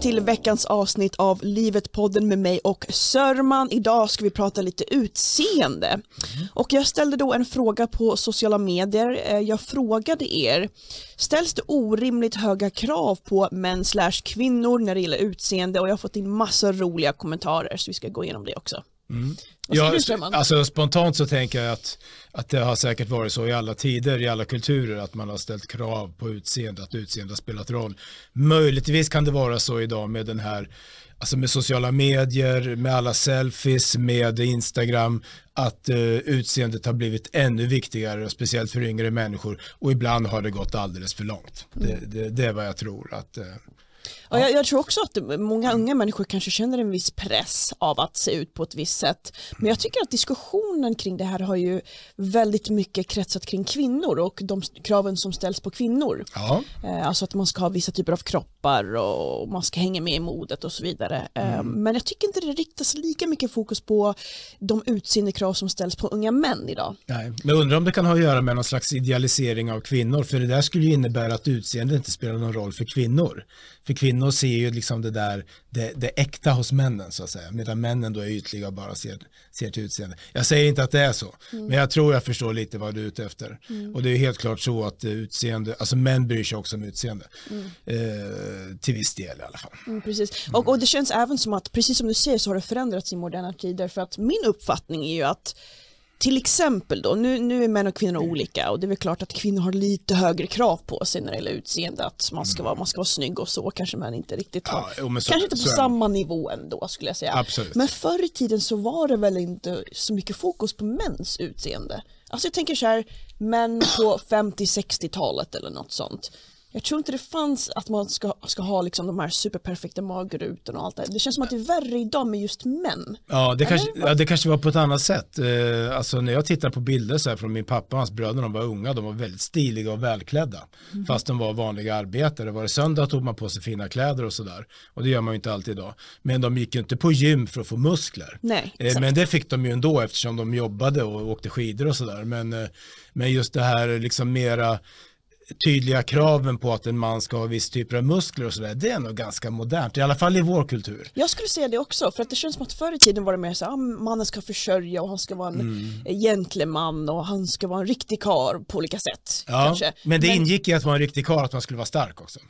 till veckans avsnitt av Livet-podden med mig och Sörman. Idag ska vi prata lite utseende. Mm. Och jag ställde då en fråga på sociala medier. Eh, jag frågade er, ställs det orimligt höga krav på män slash kvinnor när det gäller utseende? Och jag har fått in massa roliga kommentarer så vi ska gå igenom det också. Mm. Ja, alltså, spontant så tänker jag att, att det har säkert varit så i alla tider, i alla kulturer, att man har ställt krav på utseende, att utseende har spelat roll. Möjligtvis kan det vara så idag med den här, alltså med sociala medier, med alla selfies, med Instagram, att uh, utseendet har blivit ännu viktigare, speciellt för yngre människor, och ibland har det gått alldeles för långt. Mm. Det, det, det, är vad jag tror att uh, Ja. Jag, jag, tror också att många unga människor kanske känner en viss press av att se ut på ett visst sätt. Men jag tycker att diskussionen kring det här har ju väldigt mycket kretsat kring kvinnor och de kraven som ställs på kvinnor. Ja. Eh, alltså att man ska ha vissa typer av kroppar och man ska hänga med i modet och så vidare. Eh, mm. Men jag tycker inte det riktas lika mycket fokus på de utseendekrav som ställs på unga män idag. Nej, men undrar om det kan ha att göra med någon slags idealisering av kvinnor, för det där skulle ju innebära att utseende inte spelar någon roll för kvinnor. För kvinnor ser ju liksom det där, det, det äkta hos männen så att säga, medan männen då är ytliga och bara ser, ser till utseende. Jag säger inte att det är så, mm. men jag tror jag förstår lite vad du är ute efter. Mm. Och det är helt klart så att utseende, alltså män bryr sig också om utseende. Mm. Eh, till viss del i alla fall. Mm, precis, och, och det känns även som att, precis som du säger så har det förändrats i moderna tider, för att min uppfattning är ju att till exempel då, nu, nu är män och kvinnor olika och det är väl klart att kvinnor har lite högre krav på sig när det gäller utseende, att man ska vara, man ska vara snygg och så kanske man inte riktigt har, ja, så, kanske inte på samma nivå ändå skulle jag säga. Absolut. Men förr i tiden så var det väl inte så mycket fokus på mäns utseende. Alltså jag tänker så här, män på 50-60-talet eller något sånt jag tror inte det fanns att man ska, ska ha liksom de här superperfekta magrutorna och allt det. Det känns som att det är värre idag med just män. Ja, det, kanske, ja, det kanske var på ett annat sätt. Eh, alltså när jag tittar på bilder så här från min pappa och hans bröder de var unga, de var väldigt stiliga och välklädda. Mm. Fast de var vanliga arbetare. Var det söndag tog man på sig fina kläder och sådär. Och det gör man ju inte alltid idag. Men de gick ju inte på gym för att få muskler. Nej, eh, men det fick de ju ändå eftersom de jobbade och åkte skidor och sådär. Men, eh, men just det här liksom mera tydliga kraven på att en man ska ha viss typer av muskler och sådär, det är nog ganska modernt, i alla fall i vår kultur. Jag skulle säga det också, för att det känns som att förr i tiden var det mer så att ah, mannen ska försörja och han ska vara en mm. gentleman och han ska vara en riktig kar på olika sätt. Ja, kanske. men det men... ingick i att vara en riktig kar att man skulle vara stark också.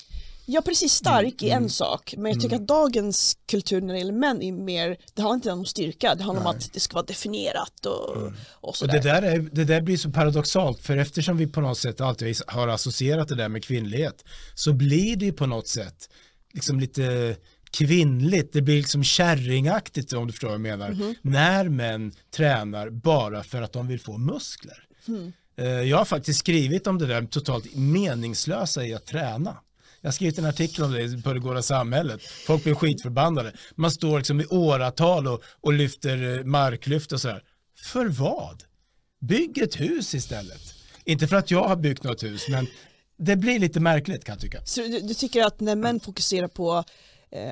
Ja, precis. Stark mm. är en mm. sak, men jag tycker mm. att dagens kultur när det gäller män är mer, det handlar inte om styrka, det handlar Nej. om att det ska vara definierat och, mm. och sådär. Och det där, är, det där blir så paradoxalt, för eftersom vi på något sätt alltid har associerat det där med kvinnlighet, så blir det på något sätt liksom lite kvinnligt, det blir liksom kärringaktigt om du förstår vad jag menar, mm. när män tränar bara för att de vill få muskler. Mm. Eh, jag har faktiskt skrivit om det där totalt meningslösa i att träna. Jag har skrivit en artikel om det på det goda samhället. Folk blir skitförbannade. Man står liksom i åratal och, och lyfter eh, marklyft och sådär. För vad? Bygg ett hus istället. Inte för att jag har byggt något hus, men det blir lite märkligt kan jag tycka. Så du, du tycker att när män fokuserar på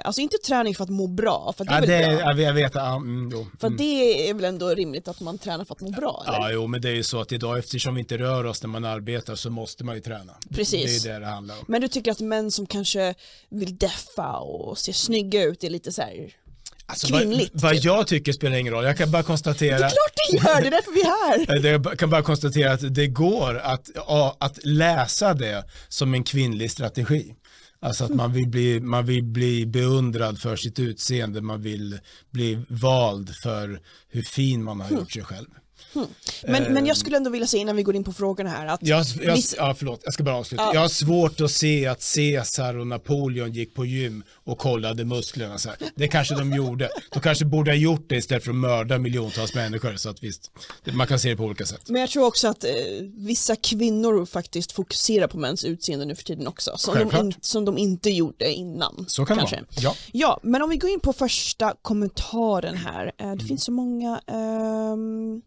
alltså inte träning för att må bra, för det är ja, väl det, bra. Jag vet, ja, mm, För mm. det är väl ändå rimligt att man tränar för att må bra? Eller? Ja, jo, men det är ju så att idag eftersom vi inte rör oss när man arbetar så måste man ju träna. Precis. Det är det det handlar om. Men du tycker att män som kanske vill deffa och se snygga ut är lite så här Alltså, Kvinnligt. Vad, vad typ. jag tycker spelar ingen roll. Jag kan bara konstatera. Det är klart det gör, det är därför vi är här. Jag kan bara konstatera att det går att, att läsa det som en kvinnlig strategi. Alltså att man vill, bli, man vill bli beundrad för sitt utseende, man vill bli vald för hur fin man har gjort sig själv. Hmm. Men, men jag skulle ändå vilja säga innan vi går in på frågorna här att... Jag, jag, ja, förlåt, jag ska bara avsluta. Ja. Jag har svårt att se att Caesar och Napoleon gick på gym och kollade musklerna så här. Det kanske de gjorde. De kanske borde ha gjort det istället för att mörda miljontals människor. Så att visst, man kan se det på olika sätt. Men jag tror också att eh, vissa kvinnor faktiskt fokuserar på mäns utseende nu för tiden också. Som, de, in, som de inte gjorde innan. Så kan kanske. det vara. Ja. ja, men om vi går in på första kommentaren här. Eh, det mm. finns så många... Um...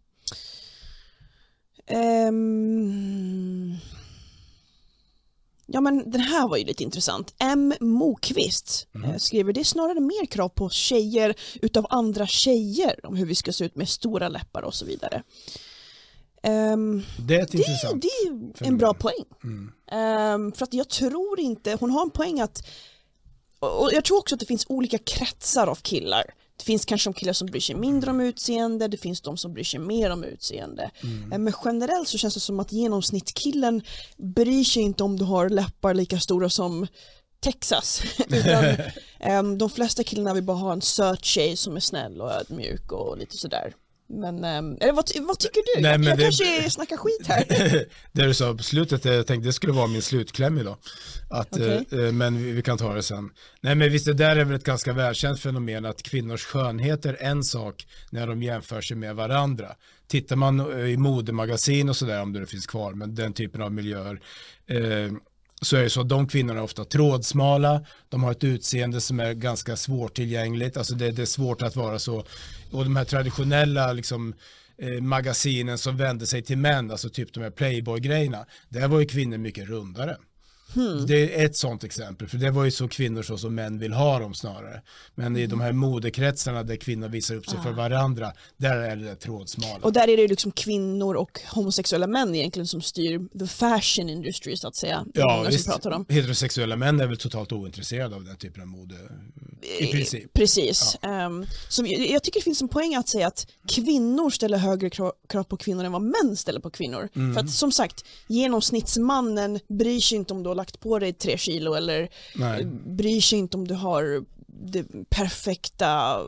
Um, ja men den här var ju lite intressant. M. Mokvist mm. Eh, skriver det är snarare mer krav på tjejer utav andra tjejer om hur vi ska se ut med stora läppar och så vidare. Um, det är, det, det är en bra poäng. Mm. Um, för att jag tror inte, hon har en poäng att och jag tror också att det finns olika kretsar av killar. Det finns kanske de killar som bryr sig mindre om utseende, det finns de som bryr sig mer om utseende. Mm. Eh, Men generellt så känns det som att genomsnittskillen bryr sig inte om du har läppar lika stora som Texas. Utan, em, de flesta killarna vill bara ha en söt tjej som är snäll och ödmjuk och lite sådär. Men um, eller vad, vad tycker du? Nej, jag jag det- kanske snackar skit här. det du sa på slutet, jag tänkte det skulle vara min slutkläm idag. Att, eh, eh, men vi, vi kan ta det sen. Nej men visst det där är väl ett ganska välkänt fenomen att kvinnors skönhet är en sak när de jämför sig med varandra. Tittar man eh, i modemagasin och sådär om det finns kvar, men den typen av miljöer eh, så är det så att de kvinnorna är ofta trådsmala, de har ett utseende som är ganska svårtillgängligt, alltså det, det är svårt att vara så, och de här traditionella liksom eh, magasinen som vände sig till män, alltså typ de här Playboy-grejerna, där var ju kvinnor mycket rundare. Det är ett sånt exempel, för det var ju så kvinnor så som män vill ha dem snarare. Men i de här modekretsarna där kvinnor visar upp sig för varandra, där är det där trådsmala. Och där är det liksom kvinnor och homosexuella män egentligen som styr the fashion industry så att säga. Ja, visst. pratar om. Heterosexuella män är väl totalt ointresserade av den typen av mode. I princip. Precis. Ehm, så jag, tycker det finns en poäng att säga att kvinnor ställer högre krav, på kvinnor än vad män ställer på kvinnor. Mm. För att som sagt, genomsnittsmannen bryr sig inte om har lagt på dig tre kilo eller Nej. eh, bryr sig inte om du har det perfekta,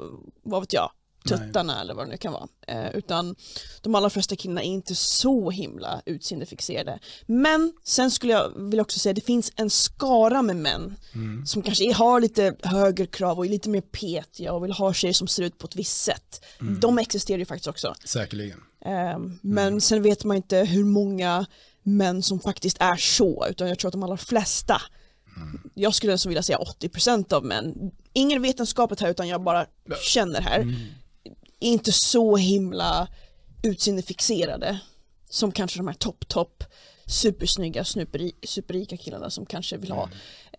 vad vet jag, tuttarna eller vad det nu kan vara. Eh, utan de allra flesta killarna är inte så himla utseendefixerade. Men sen skulle jag vilja också säga att det finns en skara med män Mm. som kanske är- har lite högre krav och är lite mer petiga och vill ha tjejer som ser ut på ett visst sätt. Mm. De existerar ju faktiskt också. Säkerligen. Eh, Men sen vet man inte hur många män som faktiskt är så, utan jag tror att de allra flesta, jag skulle så vilja säga 80% av män, ingen vetenskapligt här utan jag bara känner här, är inte så himla utseendefixerade som kanske de här topp topp supersnygga superrika killarna som kanske vill ha eh,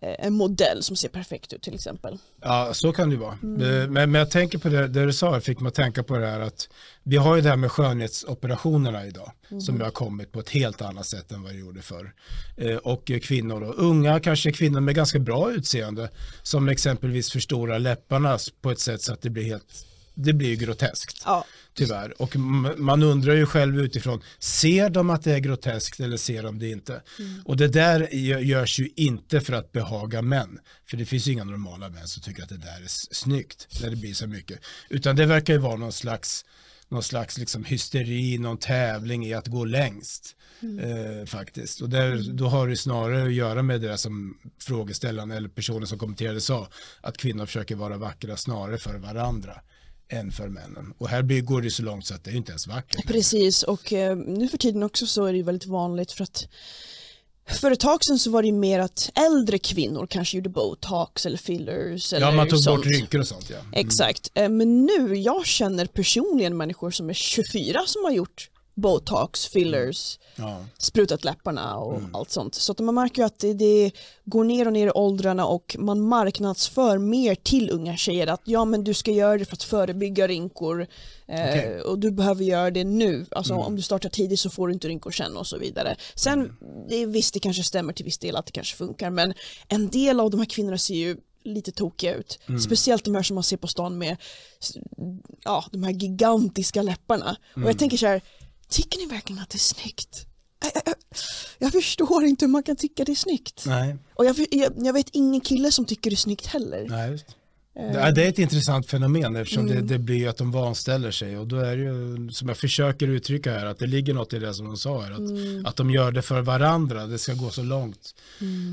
en modell som ser perfekt ut till exempel. Ja, så kan det vara. Mm. Eh, Men, men jag tänker på det, det du sa, fick mig att tänka på det här att vi har ju det här med skönhetsoperationerna idag Mm. som har kommit på ett helt annat sätt än vad det gjorde förr. Eh, Och eh, kvinnor, och unga kanske kvinnor med ganska bra utseende som exempelvis förstorar läpparna på ett sätt så att det blir helt, det blir groteskt. Ja, Tyvärr. Och man undrar ju själv utifrån, ser de att det är groteskt eller ser de det inte? Och det där gö- görs ju inte för att behaga män. För det finns ju inga normala män som tycker att det där är snyggt när det blir så mycket. Utan det verkar ju vara någon slags, någon slags liksom hysteri, någon tävling i att gå längst. Eh, faktiskt. Och där, då har det snarare att göra med det som frågeställaren eller personen som kommenterade sa, att kvinnor försöker vara vackra snarare för varandra än för männen. Och här går det så långt så att det är inte ens vackert. Precis, och eh, nu för tiden också så är det väldigt vanligt för att för ett tag sedan så var det mer att äldre kvinnor kanske gjorde botox eller fillers eller Ja, man tog sånt. bort rynkor och sånt ja. Exakt, Eh, men nu, jag känner personligen människor som är 24 som har gjort botox, fillers, ja. sprutat läpparna och allt sånt. Så att man märker ju att det, det går ner och ner i åldrarna och man marknadsför mer till unga tjejer att ja men du ska göra det för att förebygga rynkor eh, Okej. och du behöver göra det nu. Alltså om du startar tidigt så får du inte rynkor sen och så vidare. Sen, det är, visst det kanske stämmer till viss del att det kanske funkar men en del av de här kvinnorna ser ju lite tokiga ut. Speciellt de här som man ser på stan med ja, de här gigantiska läpparna. Och jag tänker så här, tycker ni verkligen att det är snyggt? Jag, jag, jag förstår inte hur man kan tycka det är snyggt. Nej, Och jag, jag, jag vet ingen kille som tycker det är snyggt heller. nej just. Ja, det är ett intressant fenomen eftersom Mm. det, det blir att de vanställer sig och då är det ju som jag försöker uttrycka här att det ligger något i det som de sa här att, Mm. att de gör det för varandra, det ska gå så långt.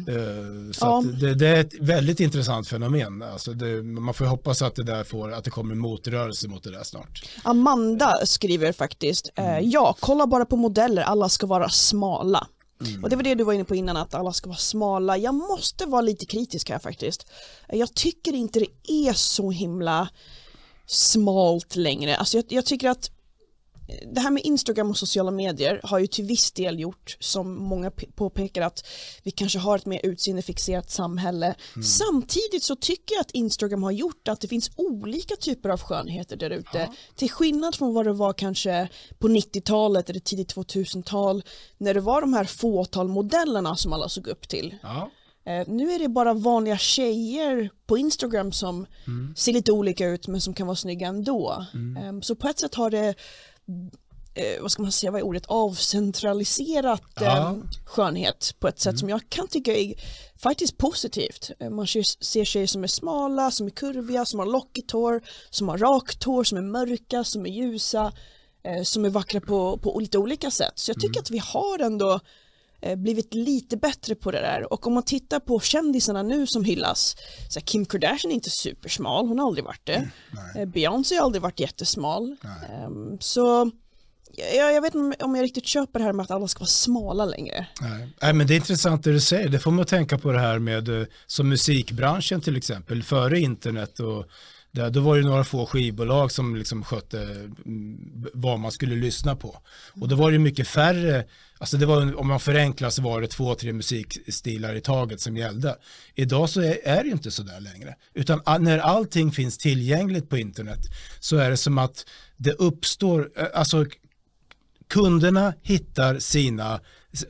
Eh, så Ja. det, det är ett väldigt intressant fenomen. Alltså det, man får hoppas att det där får, att det kommer motrörelse mot det där snart. Amanda skriver faktiskt, eh, ja, kolla bara på modeller, alla ska vara smala. Och det var det du var inne på innan, att alla ska vara smala. Jag måste vara lite kritisk här faktiskt. Jag tycker inte det är så himla smalt längre. Alltså jag, jag tycker att det här med Instagram och sociala medier har ju till viss del gjort som många påpekar att vi kanske har ett mer utseendefixerat samhälle. Samtidigt så tycker jag att Instagram har gjort att det finns olika typer av skönheter där ute. Till skillnad från vad det var kanske på 90-talet eller tidigt 2000-tal när det var de här fåtal modellerna som alla såg upp till. Ja. Eh, nu är det bara vanliga tjejer på Instagram som ser lite olika ut men som kan vara snygga ändå. Eh, så på ett sätt har det eh, vad ska man säga, vad är ordet, avcentraliserat Ja. eh, skönhet på ett sätt som jag kan tycka är faktiskt positivt. Eh, Man ser, tjejer som är smala, som är kurviga, som har lockigt hår, som har rakt hår, som är mörka, som är ljusa, eh, som är vackra på, på lite olika sätt. Så jag tycker att vi har ändå blivit lite bättre på det där och om man tittar på kändisarna nu som hyllas så Kim Kardashian är inte supersmal, hon har aldrig varit det. Eh, Beyoncé har aldrig varit jättesmal. Ehm, så jag, jag vet inte om jag riktigt köper det här med att alla ska vara smala längre. Nej. Nej, men det är intressant det du säger. Det får man tänka på det här med eh, som musikbranschen till exempel. Före internet och där, då var det några få skivbolag som liksom skötte mm, vad man skulle lyssna på. Och då var det mycket färre, alltså det var, om man förenklar så var det två, tre musikstilar i taget som gällde. Idag så är, är det inte så där längre. Utan när allting finns tillgängligt på internet så är det som att det uppstår, eh, alltså kunderna hittar sina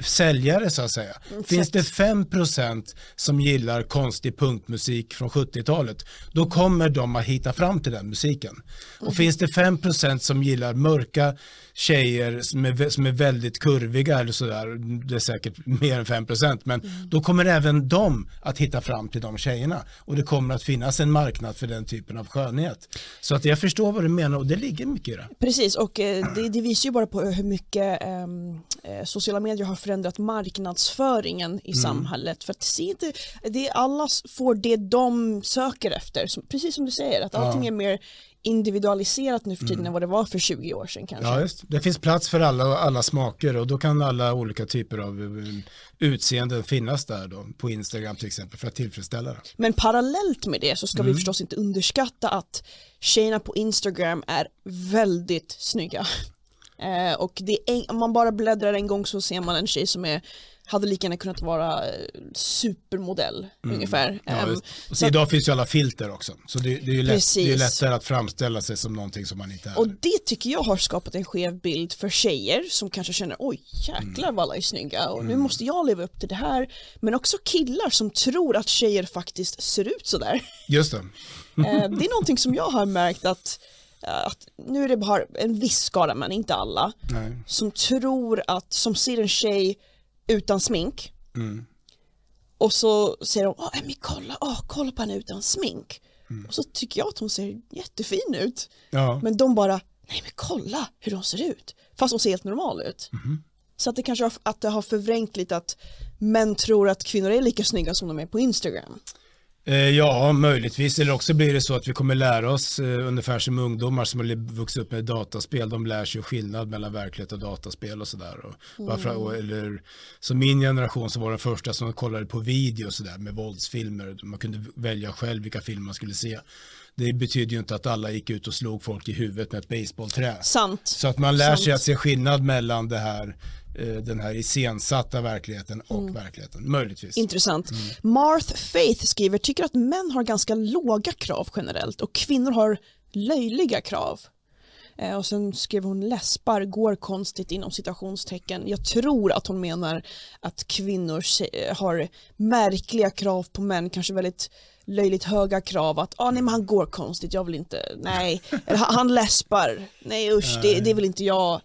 säljare så att säga. Finns det 5% som gillar konstig punkmusik från 70-talet, då kommer de att hitta fram till den musiken. Och finns det 5% som gillar mörka tjejer som är, som är väldigt kurviga eller sådär, det är säkert mer än 5%, men då kommer även de att hitta fram till de tjejerna. Och det kommer att finnas en marknad för den typen av skönhet. Så att jag förstår vad du menar och det ligger mycket i det. Precis, och eh, det, det visar ju bara på hur mycket ehm, eh, sociala medier har förändrat marknadsföringen i samhället. För att se inte, det, alla s- får det de söker efter, som, precis som du säger, att allting är mer individualiserat nu för tiden än vad det var för 20 år sedan kanske. Ja, just. Det finns plats för alla, alla smaker och då kan alla olika typer av eh, utseenden finnas där då, på Instagram till exempel för att tillfredsställa det. Men parallellt med det så ska vi förstås inte underskatta att tjejerna på Instagram är väldigt snygga. Eh, och det en, om man bara bläddrar en gång så ser man en tjej som är hade lika gärna kunnat vara eh, supermodell ungefär. Ja, Ehm, och så så att- idag finns ju alla filter också, så det, det, är ju lätt, det är lättare att framställa sig som någonting som man inte är. och det tycker jag har skapat en skev bild för tjejer som kanske känner oj jäklar Mm. vad alla är snygga och nu måste jag leva upp till det här. Men också killar som tror att tjejer faktiskt ser ut sådär. Just det. Eh, det är någonting som jag har märkt att, att nu är det bara en viss skara men inte alla Nej. som tror att, som ser en tjej utan smink Mm. och så säger de, åh Emmy kolla, åh, kolla på henne utan smink. Mm. Och så tycker jag att hon ser jättefin ut. Ja. Men de bara, nej men kolla hur hon ser ut. Fast hon ser helt normal ut. Mhm. Så att det kanske har, att det har förvrängt lite att män tror att kvinnor är lika snygga som de är på Instagram. Eh, ja, möjligtvis. Eller också blir det så att vi kommer lära oss eh, ungefär som ungdomar som har vuxit upp med dataspel. De lär sig skillnad mellan verklighet och dataspel och sådär. Eller som min generation så var den första som kollade på video och sådär med våldsfilmer. Man kunde välja själv vilka filmer man skulle se. Det betyder ju inte att alla gick ut och slog folk i huvudet med ett baseballträ. Sant. Så att man lär sig Sant. att se skillnad mellan det här, den här iscensatta verkligheten och verkligheten. Möjligtvis. Intressant. Marth Faith skriver, tycker att män har ganska låga krav generellt och kvinnor har löjliga krav. Eh, och sen skrev hon läspar går konstigt inom citationstecken. Jag tror att hon menar att kvinnor se- har märkliga krav på män, kanske väldigt löjligt höga krav att ah, nej men han går konstigt, jag vill inte, nej, Eller, han läspar, nej usch, det, det vill inte jag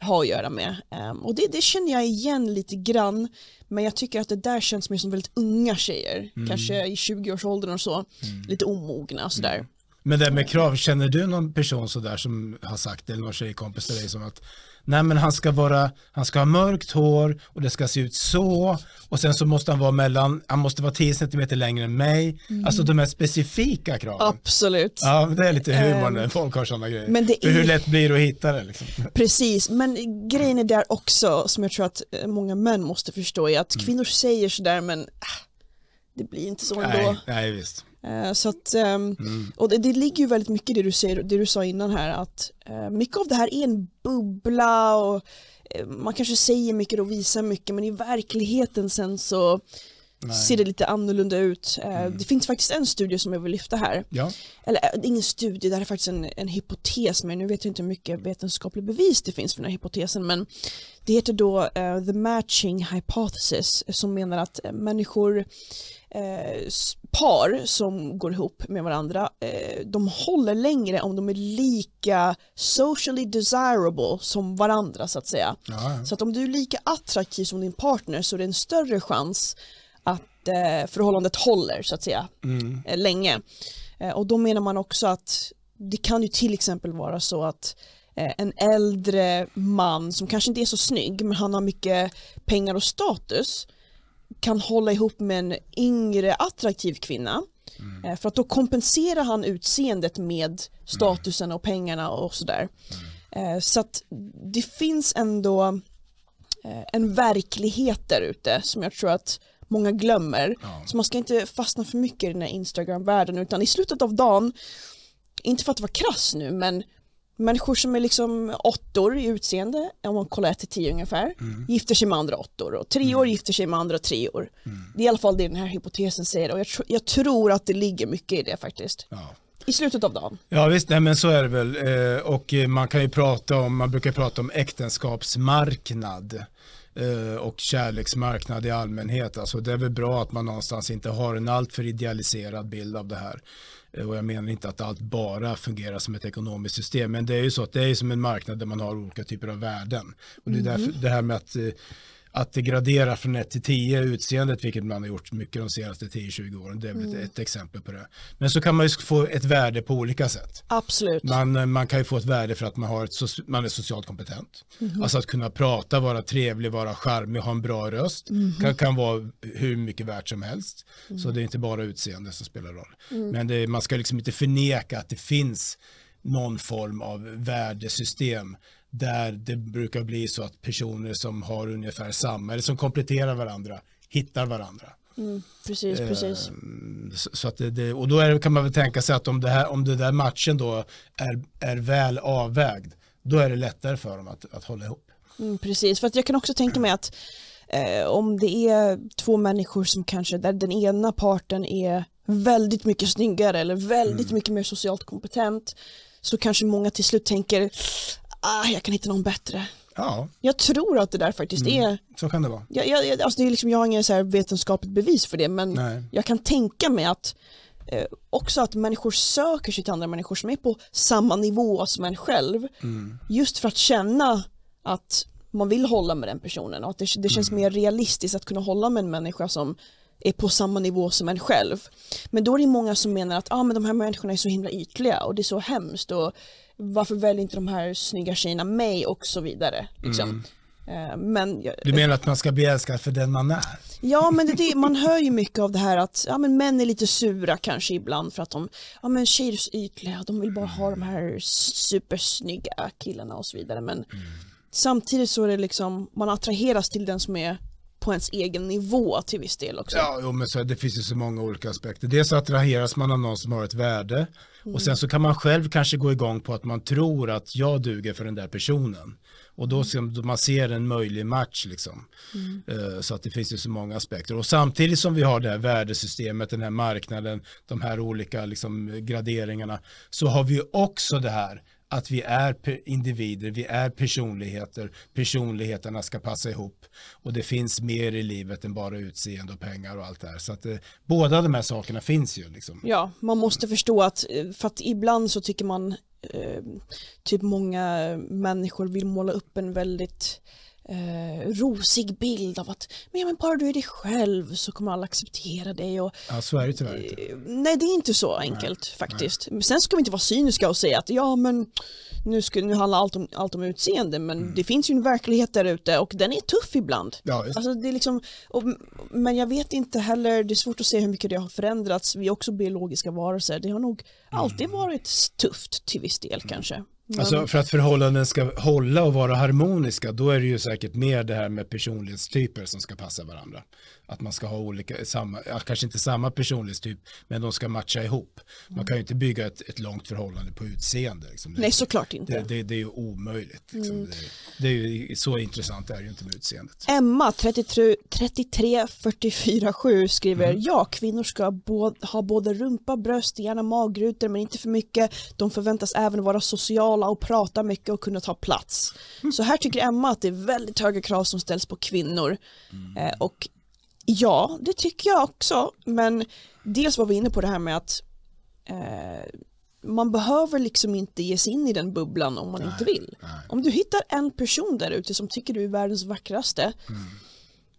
ha att göra med. Ehm, och det, det känner jag igen lite grann, men jag tycker att det där känns mer som väldigt unga tjejer, kanske i 20-årsåldern och så, lite omogna och sådär. Men det med krav, känner du någon person sådär som har sagt, eller någon tjejkompis till dig som att nej men han ska vara, han ska ha mörkt hår och det ska se ut så och sen så måste han vara mellan, han måste vara 10 centimeter längre än mig. Alltså de här specifika kraven. Absolut. Ja, det är lite humor när folk har sådana grejer. men det För hur är- lätt blir det att hitta det liksom? Precis, men grejen är där också som jag tror att eh, många män måste förstå är att kvinnor säger sådär men ah, det blir inte så ändå. Nej, nej visst. Eh, Så att, ehm, och det, det ligger ju väldigt mycket i det du, säger, det du sa innan här att eh, mycket av det här är en bubbla och eh, man kanske säger mycket och visar mycket men i verkligheten sen så ser det lite annorlunda ut. Eh, Mm. Det finns faktiskt en studie som jag vill lyfta här. Ja, Eller eh, ingen studie, det här är faktiskt en, en hypotes, men nu vet jag inte hur mycket vetenskaplig bevis det finns för den här hypotesen, men det heter då eh, the matching hypothesis, som menar att människor, eh, par som går ihop med varandra, eh, de håller längre om de är lika socially desirable som varandra så att säga. ja, ja. Så att om du är lika attraktiv som din partner så är det en större chans eh, förhållandet håller så att säga Mm. eh, länge. Eh, och då menar man också att det kan ju till exempel vara så att eh, en äldre man som kanske inte är så snygg men han har mycket pengar och status kan hålla ihop med en yngre attraktiv kvinna eh, för att då kompenserar han utseendet med statusen och pengarna och sådär. Eh, så att det finns ändå en verklighet där ute som jag tror att många glömmer. Ja. Så man ska inte fastna för mycket i den här Instagram-världen utan i slutet av dagen, inte för att vara krass nu, men människor som är liksom åttor i utseende, om man kollar 1 till 10 ungefär, gifter sig med andra åttor och treor gifter sig med andra treor. Det är i alla fall det den här hypotesen säger och jag, tro, jag tror att det ligger mycket i det faktiskt. Ja. I slutet av dagen. Ja visst, nej men så är det väl. Eh, och eh, man kan ju prata om, man brukar prata om äktenskapsmarknad och kärleksmarknad i allmänhet. Alltså det är väl bra att man någonstans inte har en alltför idealiserad bild av det här. Eh, Och jag menar inte att allt bara fungerar som ett ekonomiskt system, men det är ju så att det är som en marknad där man har olika typer av värden. Och det är därför det här med att eh, att det graderar från 1 till 10 utseendet, vilket man har gjort mycket de senaste 10-20 åren, det är väl ett, exempel på det. Men så kan man ju få ett värde på olika sätt. Absolut. Man, man kan ju få ett värde för att man, har ett, man är socialt kompetent. Mhm. Alltså att kunna prata, vara trevlig, vara charmig, ha en bra röst. Mhm. Kan, kan vara hur mycket värt som helst. Mm. Så det är inte bara utseende som spelar roll. Men det, man ska liksom inte förneka att det finns någon form av värdesystem där det brukar bli så att personer som har ungefär samma eller som kompletterar varandra hittar varandra. Mm, precis, precis. Mm, Så att det, det, och då är, kan man väl tänka sig att om det, här, om det där matchen då är, är väl avvägd, då är det lättare för dem att, att hålla ihop. Mm, precis, för att jag kan också tänka mig att eh, om det är två människor som kanske, där den ena parten är väldigt mycket snyggare eller väldigt mycket mer socialt kompetent, så kanske många till slut tänker, ah, jag kan hitta någon bättre. Ja, Jag tror att det där faktiskt är, så kan det vara. jag, jag, alltså det är liksom, jag har så här vetenskapligt bevis för det, men Nej. jag kan tänka mig att eh, också att människor söker sig till andra människor som är på samma nivå som en själv, Mm. just för att känna att man vill hålla med den personen och att det, det känns mer realistiskt att kunna hålla med en människa som är på samma nivå som en själv. Men då är det många som menar att ah, men de här människorna är så himla ytliga och det är så hemskt och varför väljer inte de här snygga tjejerna mig och så vidare. Liksom. Eh, Men Du menar att man ska bli älskad för den man är? Ja men det, man hör ju mycket av det här att ja, men män är lite sura kanske ibland för att de, ja men tjejer är så ytliga, de vill bara ha de här supersnygga killarna och så vidare men samtidigt så är det liksom, man attraheras till den som är på ens egen nivå till viss del också. Ja, jo, men så, det finns ju så många olika aspekter. Dels attraheras man av någon som har ett värde och sen så kan man själv kanske gå igång på att man tror att jag duger för den där personen. Och då då man ser en möjlig match liksom. Eh, Så att det finns ju så många aspekter. Och samtidigt som vi har det här värdesystemet, den här marknaden, de här olika liksom graderingarna, så har vi också det här att vi är individer, vi är personligheter, personligheterna ska passa ihop och det finns mer i livet än bara utseende och pengar och allt det här. Så att eh, båda de här sakerna finns ju liksom. Ja, man måste förstå att, eh, för att ibland så tycker man, eh, typ många människor vill måla upp en väldigt eh, rosig bild av att, men, men bara du är dig själv så kommer alla acceptera dig och Ja, så är det tyvärr inte. Eh, Nej, det är inte så enkelt faktiskt. Men Sen ska vi inte vara cyniska och säga att ja, men nu, ska, nu handlar allt om, allt om utseende, men Mm. det finns ju en verklighet där ute och den är tuff ibland. Ja. Alltså, det är liksom, och, men jag vet inte heller, det är svårt att se hur mycket det har förändrats. Vi är också biologiska varelser. Det har nog Mm. alltid varit tufft till viss del kanske. Alltså för att förhållanden ska hålla och vara harmoniska då är det ju säkert mer det här med personlighetstyper som ska passa varandra. Att man ska ha olika, samma, kanske inte samma personlighetstyp men de ska matcha ihop. Man kan ju inte bygga ett, ett långt förhållande på utseende. Liksom. Nej, såklart inte. Det, det, det är ju omöjligt. Liksom. Mm. Det, är ju, så intressant är det ju inte med utseendet. Emma, 33, 33 44 7 skriver Mm. ja, kvinnor ska både, ha både rumpa, bröst, gärna magrutor men inte för mycket. De förväntas även vara sociala och prata mycket och kunna ta plats. Så här tycker Emma att det är väldigt höga krav som ställs på kvinnor. Mm. Eh, och ja, det tycker jag också. Men dels var vi inne på det här med att eh, man behöver liksom inte ge sig in i den bubblan om man inte vill. nej. Om du hittar en person där ute som tycker du är världens vackraste, Mm.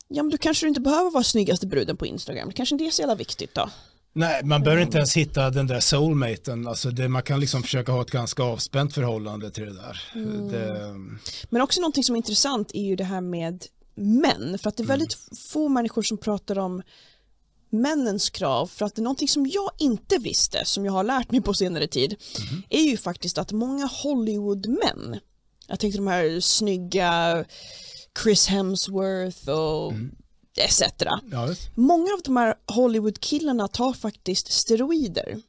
ja men då kanske du inte behöver vara snyggaste bruden på Instagram. Det kanske inte är så jävla viktigt då. Nej, man behöver inte ens hitta den där soulmaten. Alltså det, man kan liksom försöka ha ett ganska avspänt förhållande till det där. Mm. Det, Men också någonting som är intressant är ju det här med män, för att det är Mm. väldigt få människor som pratar om männens krav, för att det är någonting som jag inte visste, som jag har lärt mig på senare tid, Mhm. är ju faktiskt att många Hollywood-män, jag tänkte de här snygga Chris Hemsworth och Mm. Etc. ja. Många av de här Hollywood-killarna tar faktiskt steroider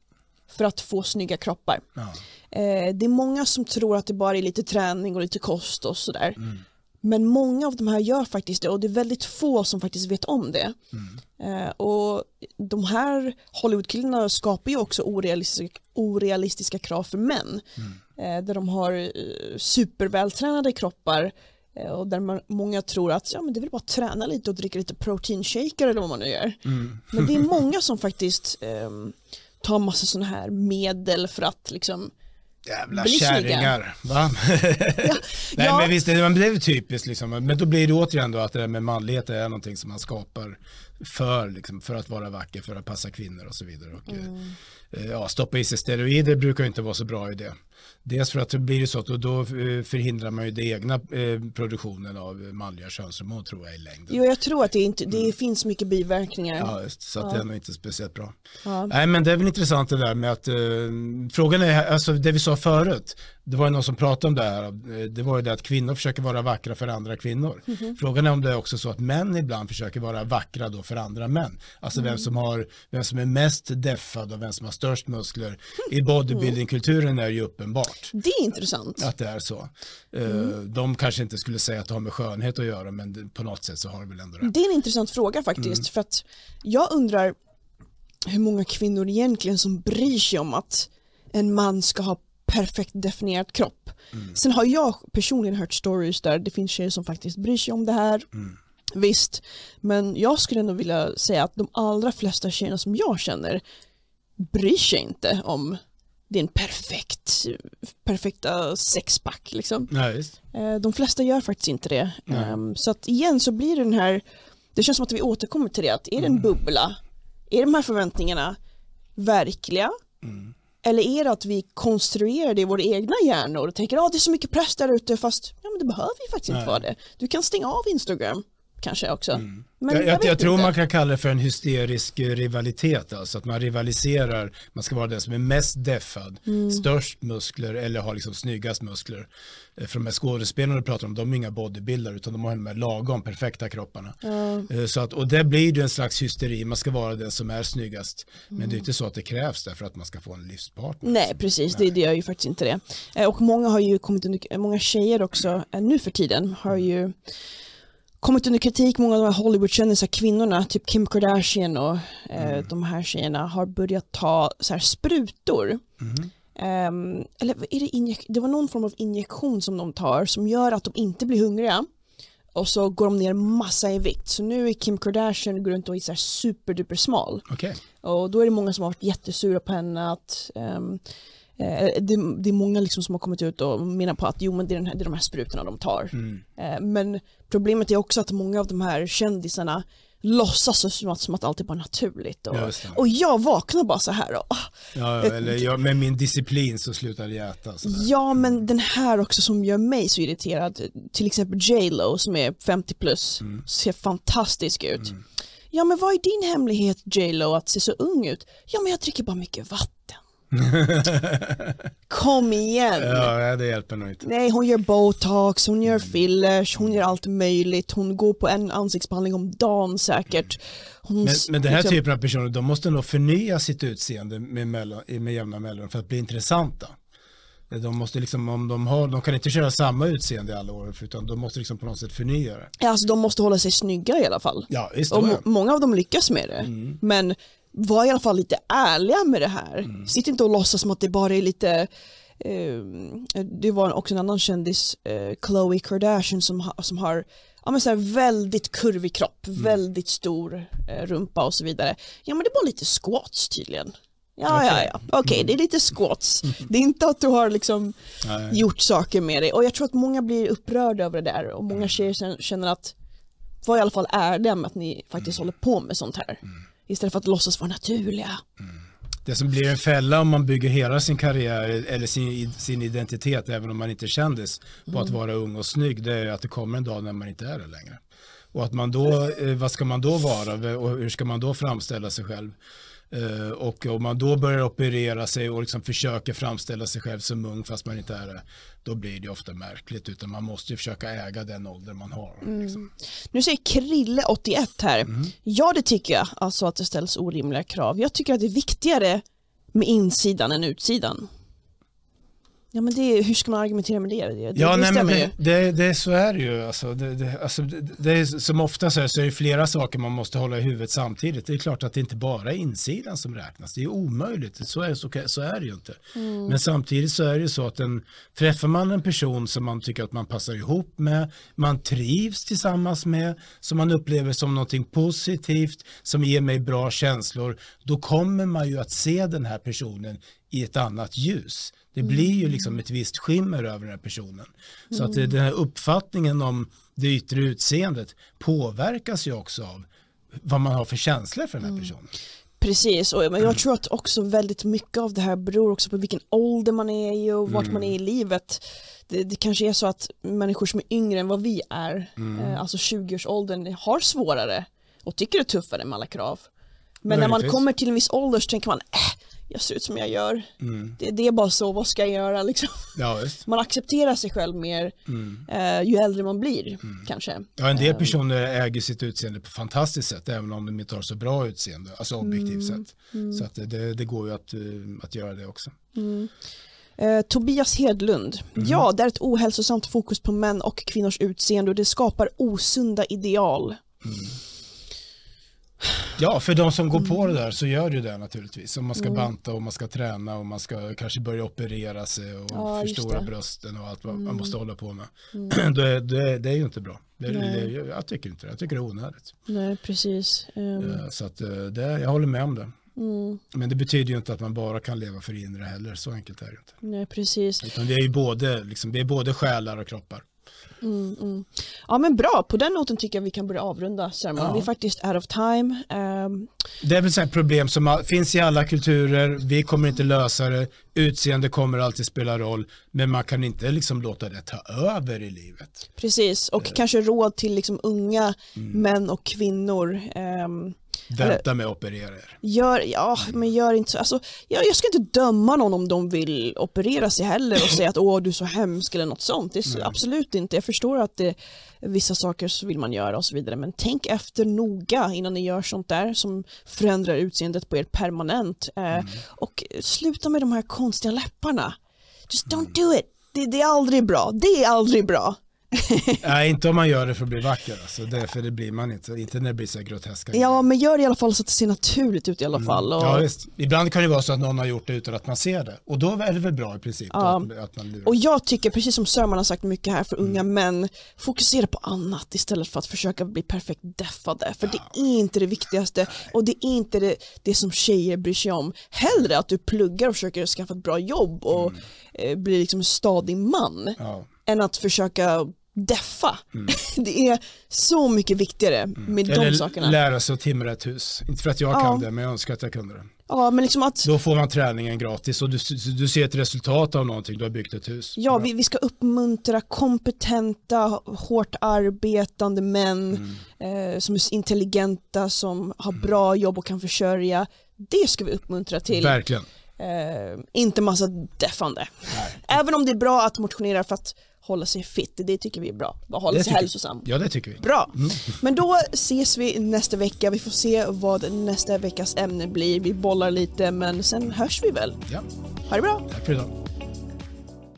för att få snygga kroppar. Ja. Eh, det är många som tror att det bara är lite träning och lite kost och sådär. Men många av de här gör faktiskt det och det är väldigt få som faktiskt vet om det. Eh, och de här Hollywood-killarna skapar ju också orealistiska, orealistiska krav för män. Eh, där de har supervältränade kroppar och där man, många tror att ja, men det väl bara träna lite och dricka lite proteinshaker eller vad man nu gör. Men det är många som faktiskt ehm, tar massa sådana här medel för att liksom Jävla Bli kärringar. Va? Nej ja. men visst, är väl typiskt liksom. Men då blir det återigen då att det där med manlighet är någonting som man skapar för, liksom, för att vara vacker, för att passa kvinnor och så vidare. Och, Mm. eh, ja, stoppa i sig steroider brukar inte vara så bra idé. Dels för att det blir så att då, eh, förhindrar man ju det egna eh, produktionen av manliga könshormon tror jag i längden. Jo, jag tror att det, inte, det finns mycket biverkningar. Ja, så att det är nog inte speciellt bra. Ja. Nej, men det är väl intressant det där med att eh, frågan är, alltså det vi sa förut, det var ju någon som pratade om det här, eh, det var ju det att kvinnor försöker vara vackra för andra kvinnor. Mhm. Frågan är om det är också så att män ibland försöker vara vackra då för andra män. Alltså Mm. vem som har, vem som är mest deffad och vem som har störst muskler. I Mm. bodybuildingkulturen är ju uppenbart Det är intressant. att det är så. Eh, Mm. De kanske inte skulle säga att det har med skönhet att göra, men på något sätt så har det väl ändå det. Det är en intressant fråga faktiskt. För att jag undrar hur många kvinnor egentligen som bryr sig om att en man ska ha perfekt definierad kropp. Sen har jag personligen hört stories där det finns tjejer som faktiskt bryr sig om det här. Visst, men jag skulle ändå vilja säga att de allra flesta tjejerna som jag känner bryr sig inte om din perfekt, perfekta sexpack liksom. Visst. Eh, De flesta gör faktiskt inte det. Nej. Ehm, Så att igen så blir det den här, det känns som att vi återkommer till det, att är det Mm. en bubbla? Är de här förväntningarna verkliga? Mm. Eller är det att vi konstruerar det i våra egna hjärnor och tänker att ah, det är så mycket press där ute fast ja, men det behöver ju faktiskt Nej. inte vara det. Du kan stänga av Instagram kanske också. Men jag, jag, jag tror man kan kalla det för en hysterisk rivalitet, alltså att man rivaliserar, man ska vara den som är mest deffad, Mm. störst muskler eller har liksom snyggast muskler. Eh, För de här skådespelarna du pratar om, de är inga bodybuildare utan de har de här lagom perfekta kropparna. Eh, Så att, och där blir det en slags hysteri, man ska vara den som är snyggast. Men det är inte så att det krävs där för att man ska få en livspartner. Nej precis, det, det gör ju faktiskt inte det. Eh, Och många har ju kommit under, många tjejer också nu för tiden har ju kommit under kritik, många av de här Hollywoodkändisar kvinnorna, typ Kim Kardashian och eh, de här tjejerna har börjat ta så här sprutor. Ehm, eller är det, injek- det var någon form av injektion som de tar som gör att de inte blir hungriga och så går de ner massa i vikt. Så nu är Kim Kardashian går runt och är superduper smal. Okej, Och då är det många som har varit jättesura på henne att eh, det, det är många liksom som har kommit ut och menar på att jo men det är, här, det är de här sprutorna de tar. Mm. Eh, men problemet är också att många av de här kändisarna låtsas som att, som att allt är bara naturligt. Och, och jag vaknar bara så här och, ah, ja, eller jag, med min disciplin så slutar jag äta. ja men den här också som gör mig så irriterad, till exempel J Lo som är 50 plus, Mm. ser fantastisk ut. Ja men vad är din hemlighet J Lo att se så ung ut? Ja men jag dricker bara mycket vatten. Kom igen. Ja, det hjälper nog inte. Nej, hon gör botox, hon gör fillers, hon gör allt möjligt. Hon går på en ansiktsbehandling om dagen säkert. Hon, Men, men den här liksom- typen av personer, de måste nog förnya sitt utseende med, mellan, med jämna mellanrum för att bli intressanta. De måste liksom, om de har, de kan inte köra samma utseende i alla år, utan de måste liksom på något sätt förnya det. Alltså de måste hålla sig snygga i alla fall. Ja, visst. Och ja. många av dem lyckas med det. Men var i alla fall lite ärliga med det här. Sitt inte och låtsas som att det bara är lite eh, det var också en annan kändis, eh, Khloe Kardashian som, ha, som har ja, men så här väldigt kurvig kropp, väldigt stor eh, rumpa och så vidare. Ja men det bara lite squats tydligen. Ja, ja, Okej. ja. Okej, det är lite squats. Det är inte att du har liksom Nej. gjort saker med dig. Och jag tror att många blir upprörda över det där och många tjejer kän- känner att var i alla fall ärliga med att ni faktiskt håller på med sånt här. Istället för att låtsas vara naturliga. Det som blir en fälla om man bygger hela sin karriär eller sin, sin identitet, även om man inte är kändis, på att vara ung och snygg, det är att det kommer en dag när man inte är det längre. Och att man då, eh, vad ska man då vara och hur ska man då framställa sig själv? Eh, Och om man då börjar operera sig och liksom försöker framställa sig själv som ung fast man inte är det, då blir det ofta märkligt, utan man måste ju försöka äga den ålder man har. Liksom. Nu säger Krille81 här. Ja det tycker jag, alltså att det ställs orimliga krav. Jag tycker att det är viktigare med insidan än utsidan. Ja men det, hur ska man argumentera med det? Det, Ja, det nej, men stämmer det, det, så är det ju. Alltså, det, det, alltså, det, är, som ofta så är, så är det flera saker man måste hålla i huvudet samtidigt. Det är klart att det inte bara är insidan som räknas. Det är omöjligt. Så är, så, så är det ju inte. Men samtidigt så är det ju så att en, träffar man en person som man tycker att man passar ihop med, man trivs tillsammans med, som man upplever som någonting positivt, som ger mig bra känslor, då kommer man ju att se den här personen i ett annat ljus. Det blir ju liksom ett visst skimmer över den här personen. Så att det- den här uppfattningen om det yttre utseendet påverkas ju också av vad man har för känslor för den här personen. Precis, och jag tror att också väldigt mycket av det här beror också på vilken ålder man är i och vart man är i livet. Det, det kanske är så att människor som är yngre än vad vi är, eh, alltså 20-årsåldern, har svårare och tycker det är tuffare med alla krav. Men när man Möjligtvis. kommer till en viss ålder så tänker man, äh, jag ser ut som jag gör. Det, det är bara så, vad ska jag göra liksom? Ja. Man accepterar sig själv mer eh, ju äldre man blir, kanske. Ja, en del personer äger sitt utseende på fantastiskt sätt, även om de inte har så bra utseende, alltså objektivt sett. Så att det, det, går ju att, eh, att göra det också. Eh, Tobias Hedlund. Ja, det är ett ohälsosamt fokus på män och kvinnors utseende och det skapar osunda ideal. Ja, för de som går på det där så gör ju det naturligtvis. Om man Mm. ska banta och man ska träna och man ska kanske börja operera sig och Ja, förstora brösten och allt vad man måste hålla på med. det, det, det är ju inte bra. Det, det, jag tycker inte det. Jag tycker det är onödigt. Nej, precis. Eh, Så att eh, det, jag håller med om det. mm, Men det betyder ju inte att man bara kan leva för inre heller. Så enkelt är det inte. nej, precis. Utan det är ju både, liksom, det är både själar och kroppar. Mm, mm. Ja, men bra. På den noten tycker jag vi kan börja avrunda ceremon. Ja. Vi är faktiskt out of time. Ehm, Det är här problem som finns i alla kulturer. Vi kommer inte lösa det. Utseende kommer alltid spela roll. Men man kan inte liksom låta det ta över i livet. precis, och kanske råd till liksom unga män och kvinnor. Ehm, Vänta med att operera er. Gör, ja, men gör inte så. Alltså, jag, jag ska inte döma någon om de vill operera sig heller och säga att åh du är så hemsk eller något sånt. Det är så, absolut inte. Jag förstår att det, vissa saker så vill man göra och så vidare. Men tänk efter noga innan ni gör sånt där som förändrar utseendet på er permanent. Eh, Och sluta med de här konstiga läpparna. Just don't do it. Det, det är aldrig bra. Det är aldrig bra. Nej, inte om man gör det för att bli vacker. Alltså. Det, för det blir man inte. Inte när det blir så groteska Ja, men gör det i alla fall så att det ser naturligt ut i alla fall. Och, Ja, visst. Ibland kan det vara så att någon har gjort det utan att man ser det. Och då är det väl bra i princip Ja. att, att man lurar. Och jag tycker, precis som Sörman har sagt mycket här för unga män, fokusera på annat istället för att försöka bli perfekt deffade. För det är inte det viktigaste och det är inte det, det som tjejer bryr sig om. Hellre att du pluggar och försöker skaffa ett bra jobb och eh, bli liksom en stadig man Ja. Än att försöka deffa. Det är så mycket viktigare med de Eller sakerna. lära sig att timra ett hus. Inte för att jag Ja. kan det, men jag önskar att jag kunde det. Ja, men liksom att Då får man träningen gratis och du, du ser ett resultat av någonting, du har byggt ett hus. Ja, vi, vi ska uppmuntra kompetenta, hårt arbetande män eh, som är intelligenta, som har bra jobb och kan försörja. Det ska vi uppmuntra till. Verkligen. Eh, inte massa deffande. Även om det är bra att motionera för att hålla sig fit, det tycker vi är bra. Bara hålla Det sig hälsosam. Ja, det tycker vi. Bra, men då ses vi nästa vecka. Vi får se vad nästa veckas ämne blir. Vi bollar lite men sen hörs vi väl. Ja, Ha det bra! tack för idag.